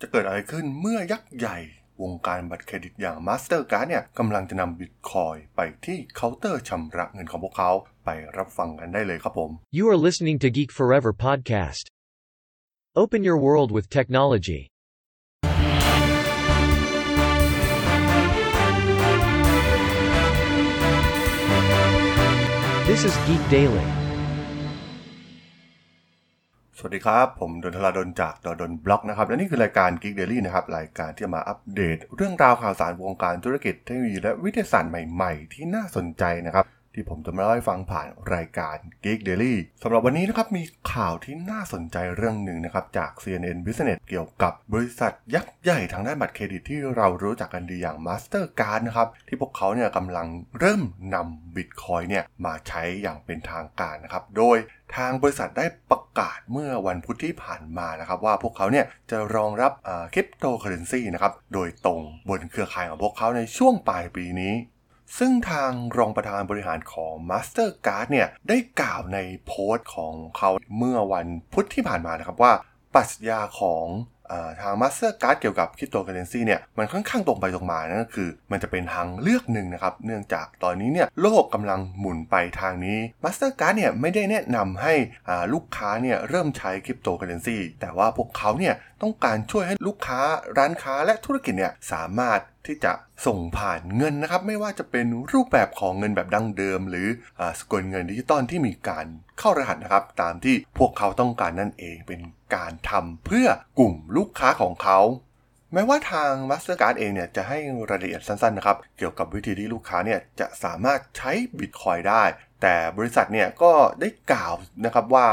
จะเกิดอะไรขึ้นเมื่อยักษ์ใหญ่ วงการบัตรเครดิตอย่าง Mastercard เนี่ยกำลังจะนำบิตคอยไปที่เคาน์เตอร์ชำระเงินของพวกเขาไปรับฟังกันได้เลยครับผม You are listening to Geek Forever podcast. Open your world with technology. This is Geek Daily. สวัสดีครับ ผมดนทลาดนจากดดนบล็อกนะครับ และนี่คือรายการ Geek Daily นะครับ รายการที่มาอัปเดต เรื่องราวข่าวสารวงการธุรกิจเทคโนโลยีและวิทยาศาสตร์ใหม่ ๆ ที่น่าสนใจนะครับ ที่ผมจะมาเล่าให้ฟังผ่านรายการ Geek Daily สำหรับวันนี้นะครับมีข่าวที่น่าสนใจเรื่องหนึ่งนะครับจาก CNN Business เกี่ยวกับบริษัทยักษ์ใหญ่ทางด้านบัตรเครดิตที่เรารู้จักกันดีอย่าง Mastercard นะครับที่พวกเขาเนี่ยกำลังเริ่มนำ Bitcoin เนี่ยมาใช้อย่างเป็นทางการนะครับโดยทางบริษัทได้ประกาศเมื่อวันพุธที่ผ่านมานะครับว่าพวกเขาเนี่ยจะรองรับคริปโตเคอเรนซีนะครับโดยตรงบนเครือข่ายของพวกเขาในช่วงปลายปีนี้ ซึ่งทางรองประธานบริหารของ Mastercard เนี่ยได้กล่าวในโพสต์ของเขาเมื่อวันพุธที่ผ่านมานะครับว่าปรัชญาของ ทาง Mastercard เกี่ยวกับคริปโตเคอเรนซีเนี่ยมันค่อนข้างตรงไปตรงมานั่นก็คือ มันจะเป็นทางเลือกหนึ่งนะครับ เนื่องจากตอนนี้เนี่ยโลกกำลังหมุนไปทางนี้ Mastercard เนี่ยไม่ได้แนะนำให้อ่าลูกค้าเนี่ยเริ่มใช้คริปโตเคอเรนซีแต่ว่าพวกเขาเนี่ยต้องการช่วยให้ลูกค้าร้านค้าและธุรกิจเนี่ยสามารถที่จะส่งผ่านเงินนะครับ ไม่ว่าจะเป็นรูปแบบของเงินแบบดั้งเดิม หรือสกุลเงินดิจิตอลที่มีการเข้ารหัสนะครับ ตามที่พวกเขาต้องการนั่นเองเป็น การทำเพื่อกลุ่มลูกค้าของเขา แม้ว่าทาง Mastercard เองเนี่ยจะให้รายละเอียดสั้นๆนะครับ เกี่ยวกับวิธีที่ลูกค้าเนี่ยจะสามารถใช้ Bitcoin ได้ แต่บริษัทเนี่ยก็ได้กล่าวนะครับว่า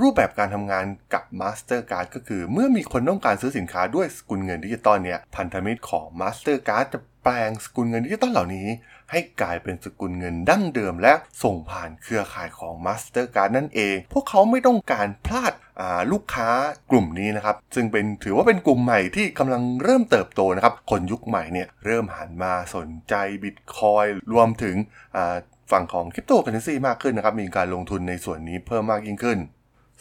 รูปแบบการทำงานกับ Mastercard ก็คือ เมื่อมีคนต้องการซื้อสินค้าด้วยสกุลเงินดิจิตอลเนี่ยพันธมิตรของ Mastercard จะแปลงสกุลเงินดิจิตอลเหล่านี้ ให้กลายเป็นสกุลเงินดั้งเดิม และส่งผ่านเครือข่ายของ Mastercard นั่นเอง พวกเขาไม่ต้องการพลาดลูกค้ากลุ่มนี้นะครับซึ่งเป็นถือว่าเป็นกลุ่มใหม่ที่กำลังเริ่มเติบโตนะครับ คนยุคใหม่เนี่ยเริ่มหันมาสนใจบิตคอยน์รวมถึง ฝั่งของคริปโตเคอเรนซีมากขึ้นนะครับ มีการลงทุนในส่วนนี้เพิ่มมากยิ่งขึ้น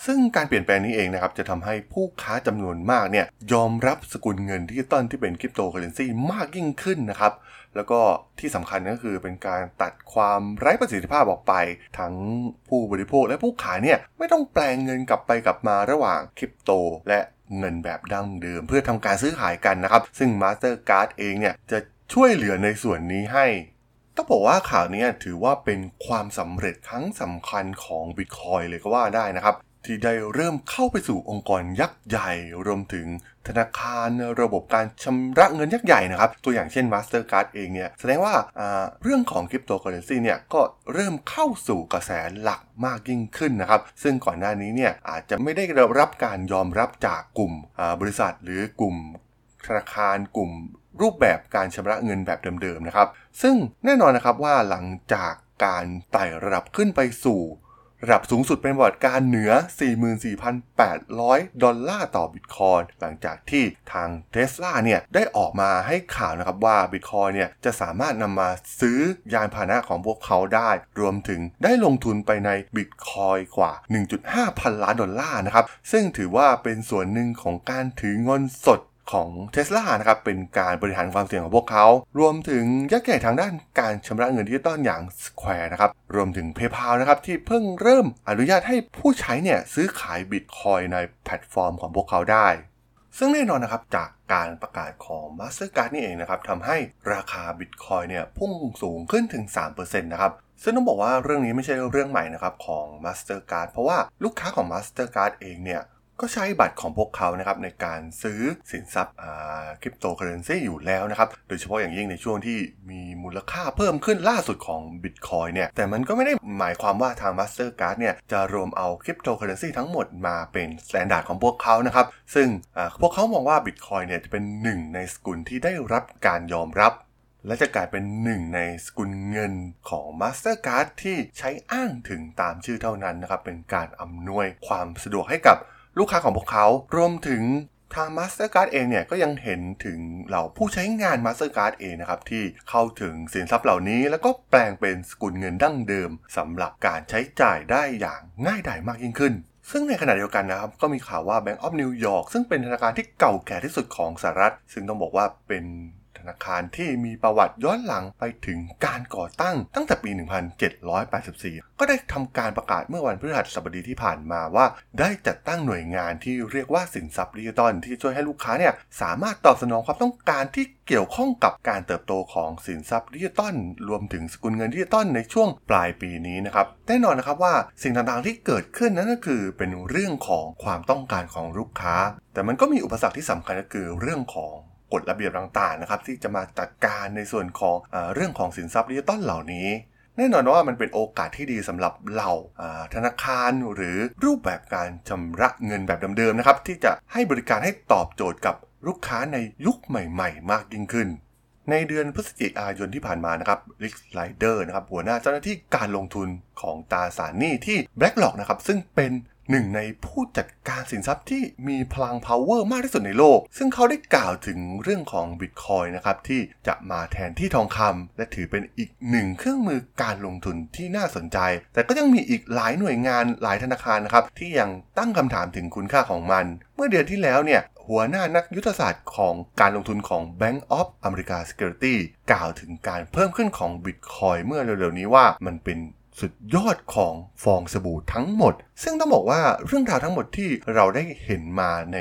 ซึ่งการเปลี่ยนแปลงนี้เองนะครับ จะทำให้ผู้ค้าจำนวนมากเนี่ยยอมรับสกุลเงินดิจิตอลที่เป็นคริปโตเคอเรนซีมากยิ่งขึ้นนะครับ แล้วก็ที่สำคัญก็คือเป็นการตัดความไร้ประสิทธิภาพออกไป ทั้งผู้บริโภคและผู้ขายเนี่ยไม่ต้องแปลงเงินกลับไปกลับมาระหว่างคริปโตและเงินแบบดั้งเดิม เพื่อทำการซื้อขายกันนะครับ ซึ่ง Mastercard เองเนี่ยจะช่วยเหลือในส่วนนี้ให้ ต้องบอกว่าข่าวนี้ถือว่าเป็นความสำเร็จครั้งสำคัญของ Bitcoin เลยก็ว่าได้นะครับ ที่ได้เริ่มเข้าไปสู่องค์กรยักษ์ใหญ่ รวมถึงธนาคารระบบการชำระเงินยักษ์ใหญ่นะครับ ตัวอย่างเช่น Mastercard เองเนี่ย แสดงว่าเรื่องของคริปโตเคอเรนซีเนี่ย ก็เริ่มเข้าสู่กระแสหลักมากยิ่งขึ้นนะครับ ซึ่งก่อนหน้านี้เนี่ยอาจจะไม่ได้รับการยอมรับจากกลุ่มบริษัทหรือกลุ่มธนาคารกลุ่ม รูปแบบการชำระเงินแบบเดิมๆนะครับ ซึ่งแน่นอนนะครับว่าหลังจากการไต่ระดับขึ้นไปสู่ ระดับสูงสุดเป็นประวัติการณ์เหนือ 44,800 ดอลลาร์ต่อบิตคอยน์หลังจากที่ทางเท s l a เนี่ยได้ออกมาให้ข่าวนะครับว่าบิตคอยน์เนี่ยจะสามารถนำมาซื้อยานพาหนะของพวกเขาได้ รวมถึงได้ลงทุนไปในบิตคอยน์กว่า 1.5 พันล้านดอลลาร์นะครับ ซึ่งถือว่าเป็นส่วนหนึ่งของการถือเงินสด ของเท s l a นะครับเป็นการบริหารความเสี่ยงของพวกเขา รวมถึงยักษ์ใหญ่ทางด้านการชำระเงินดิจิตอลอย่าง Square นะครับรวมถึง PayPal นะครับที่เพิ่งเริ่มอนุญาตให้ผู้ใช้เนี่ยซื้อขายบิตคอยน์ในแพลตฟอร์มของพวกเขาได้ ซึ่งแน่นอนนะครับจากการประกาศของ Mastercard นี่เองนะครับทำให้ราคาบิตคอยน์เนี่ยพุ่งสูงขึ้นถึง 3%นะครับซึ่งต้องบอกว่าเรื่องนี้ไม่ใช่เรื่องใหม่นะครับของ Mastercard เพราะว่าลูกค้าของ Mastercard เองเนี่ย ก็ใช้บัตรของพวกเขานะครับในการซื้อสินทรัพย์คริปโตเคอเรนซีอยู่แล้วนะครับ โดยเฉพาะอย่างยิ่งในช่วงที่มีมูลค่าเพิ่มขึ้นล่าสุดของ Bitcoin เนี่ย แต่มันก็ไม่ได้หมายความว่าทาง Mastercard เนี่ย จะรวมเอาคริปโตเคอเรนซีทั้งหมดมาเป็น standard ของพวกเขานะครับ ซึ่งพวกเขามองว่า Bitcoin เนี่ยจะเป็นหนึ่งในสกุลที่ได้รับการยอมรับและจะกลายเป็นหนึ่งในสกุลเงินของ Mastercard ที่ใช้อ้างถึงตามชื่อเท่านั้นนะครับ เป็นการอำนวยความสะดวกให้กับ ลูกค้าของพวกเขา รวมถึงทาง Mastercard เองเนี่ยก็ยังเห็นถึงเหล่าผู้ใช้งาน Mastercard เองนะครับ ที่เข้าถึงสินทรัพย์เหล่านี้ แล้วก็แปลงเป็นสกุลเงินดั้งเดิมสำหรับการใช้จ่ายได้อย่างง่ายดายมากยิ่งขึ้น ซึ่งในขณะเดียวกันนะครับ ก็มีข่าวว่า Bank of New York ซึ่งเป็นธนาคารที่เก่าแก่ที่สุดของสหรัฐ ซึ่งต้องบอกว่าเป็น ธนาคารที่มีประวัติย้อนหลังไปถึงการก่อตั้งตั้งแต่ปี 1784 ก็ได้ทำการประกาศเมื่อวันพฤหัสบดีที่ผ่านมาว่า ได้จัดตั้งหน่วยงานที่เรียกว่าสินทรัพย์ดิจิตอลที่ช่วยให้ลูกค้าเนี่ยสามารถตอบสนองความต้องการที่เกี่ยวข้องกับการเติบโตของสินทรัพย์ดิจิตอลรวมถึงสกุลเงินดิจิตอลในช่วงปลายปีนี้นะครับแน่นอนนะครับว่าสิ่งต่างๆที่เกิดขึ้นนั้นก็คือเป็นเรื่องของความต้องการของลูกค้า แต่มันก็มีอุปสรรคที่สำคัญก็คือเรื่องของ กฎระเบียบต่างๆนะครับที่จะมาจัดการในส่วนของเอเรื่องของสินทรัพย์ดิจิตอลเหล่านี้ แน่นอนว่ามันเป็นโอกาสที่ดีสำหรับเราธนาคารหรือรูปแบบการชำระเงินแบบเดิมๆนะครับที่จะให้บริการให้ตอบโจทย์กับลูกค้าในยุคใหม่ ๆ มากยิ่งขึ้นในเดือนพฤศจิกายนที่ผ่านมานะครับ Rick Rieder นะครับหัวหน้าเจ้าหน้าที่การลงทุนของตาสารหนี้ที่ BlackRock นะครับซึ่งเป็น หนึ่งในผู้จัดการสินทรัพย์ที่มีพลัง power มากที่สุดในโลก ซึ่งเขาได้กล่าวถึงเรื่องของ Bitcoin นะครับ ที่จะมาแทนที่ทองคำและถือเป็นอีกหนึ่งเครื่องมือการลงทุนที่น่าสนใจ แต่ก็ยังมีอีกหลายหน่วยงานหลายธนาคารนะครับ ที่ยังตั้งคำถามถึงคุณค่าของมัน เมื่อเดือนที่แล้วเนี่ยหัวหน้านักยุทธศาสตร์ของการลงทุนของ Bank of America Security กล่าวถึงการเพิ่มขึ้นของ Bitcoin เมื่อเร็วๆนี้ว่ามันเป็น สุดยอดของฟองสบู่ทั้งหมด ซึ่งต้องบอกว่าเรื่องราวทั้งหมดที่เราได้เห็นมาใน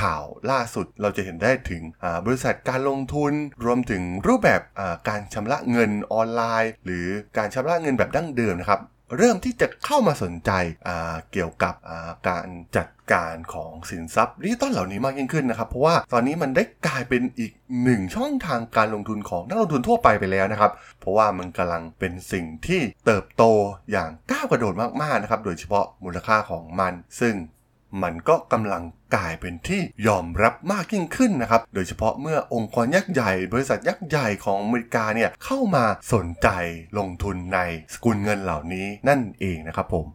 ข่าวล่าสุด เราจะเห็นได้ถึงบริษัทการลงทุน รวมถึงรูปแบบการชำระเงินออนไลน์ หรือการชำระเงินแบบดั้งเดิมนะครับ เริ่มที่จะเข้ามาสนใจเกี่ยวกับการจัดการของสินทรัพย์ดิจิตอลเหล่านี้มากยิ่งขึ้นนะครับ เพราะว่าตอนนี้มันได้กลายเป็นอีกหนึ่งช่องทางการลงทุนของนักลงทุนทั่วไปไปแล้วนะครับ เพราะว่ามันกำลังเป็นสิ่งที่เติบโตอย่างก้าวกระโดดมากๆนะครับ โดยเฉพาะมูลค่าของมัน ซึ่ง มันก็กำลังกลายเป็นที่ยอมรับมากยิ่งขึ้นนะครับ โดยเฉพาะเมื่อองค์กรยักษ์ใหญ่ บริษัทยักษ์ใหญ่ของอเมริกาเนี่ยเข้ามาสนใจลงทุนในสกุลเงินเหล่านี้นั่นเองนะครับผม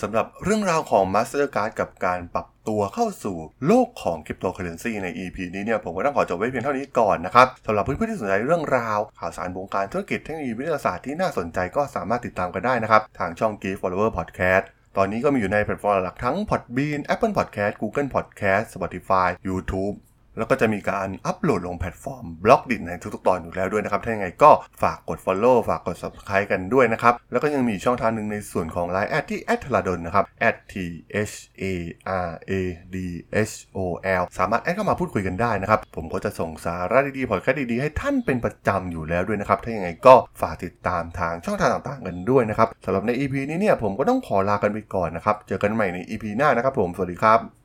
สำหรับเรื่องราวของ Mastercard กับการปรับตัวเข้าสู่โลกของคริปโตเคอเรนซีใน EP นี้เนี่ยผมก็ต้องขอจบไว้เพียงเท่านี้ก่อนนะครับสำหรับเพื่อนๆที่สนใจเรื่องราว ข่าวสารวงการธุรกิจเทคโนโลยีวิทยาศาสตร์ที่น่าสนใจก็สามารถติดตามกันได้นะครับ ทางช่อง Geek Forever Podcast ตอนนี้ก็มีอยู่ในแพลตฟอร์มหลักทั้ง Podbean Apple Podcast Google Podcast Spotify YouTube แล้วก็จะมีการอัปโหลดลงแพลตฟอร์ม Blockdit ในทุกๆ ตอนอยู่แล้วด้วยนะครับ ถ้าอย่างไรก็ฝากกด Follow ฝากกด Subscribe กันด้วยนะครับ แล้วก็ยังมีช่องทางหนึ่งในส่วนของ Line แอดที่แอดทลาดนนะครับ t h a r a d h o l สามารถแอดเข้ามาพูดคุยกันได้นะครับ ผมก็จะส่งสาระดีๆพอดแคสต์ดีๆ ให้ท่านเป็นประจำอยู่แล้วด้วยนะครับ ถ้าอย่างไรก็ฝากติดตามทางช่องทางต่างๆ กันด้วยนะครับสำหรับใน EP นี้เนี่ยผมก็ต้องขอลากันไปก่อนนะครับ เจอกันใหม่ใน EP หน้านะครับผม สวัสดีครับ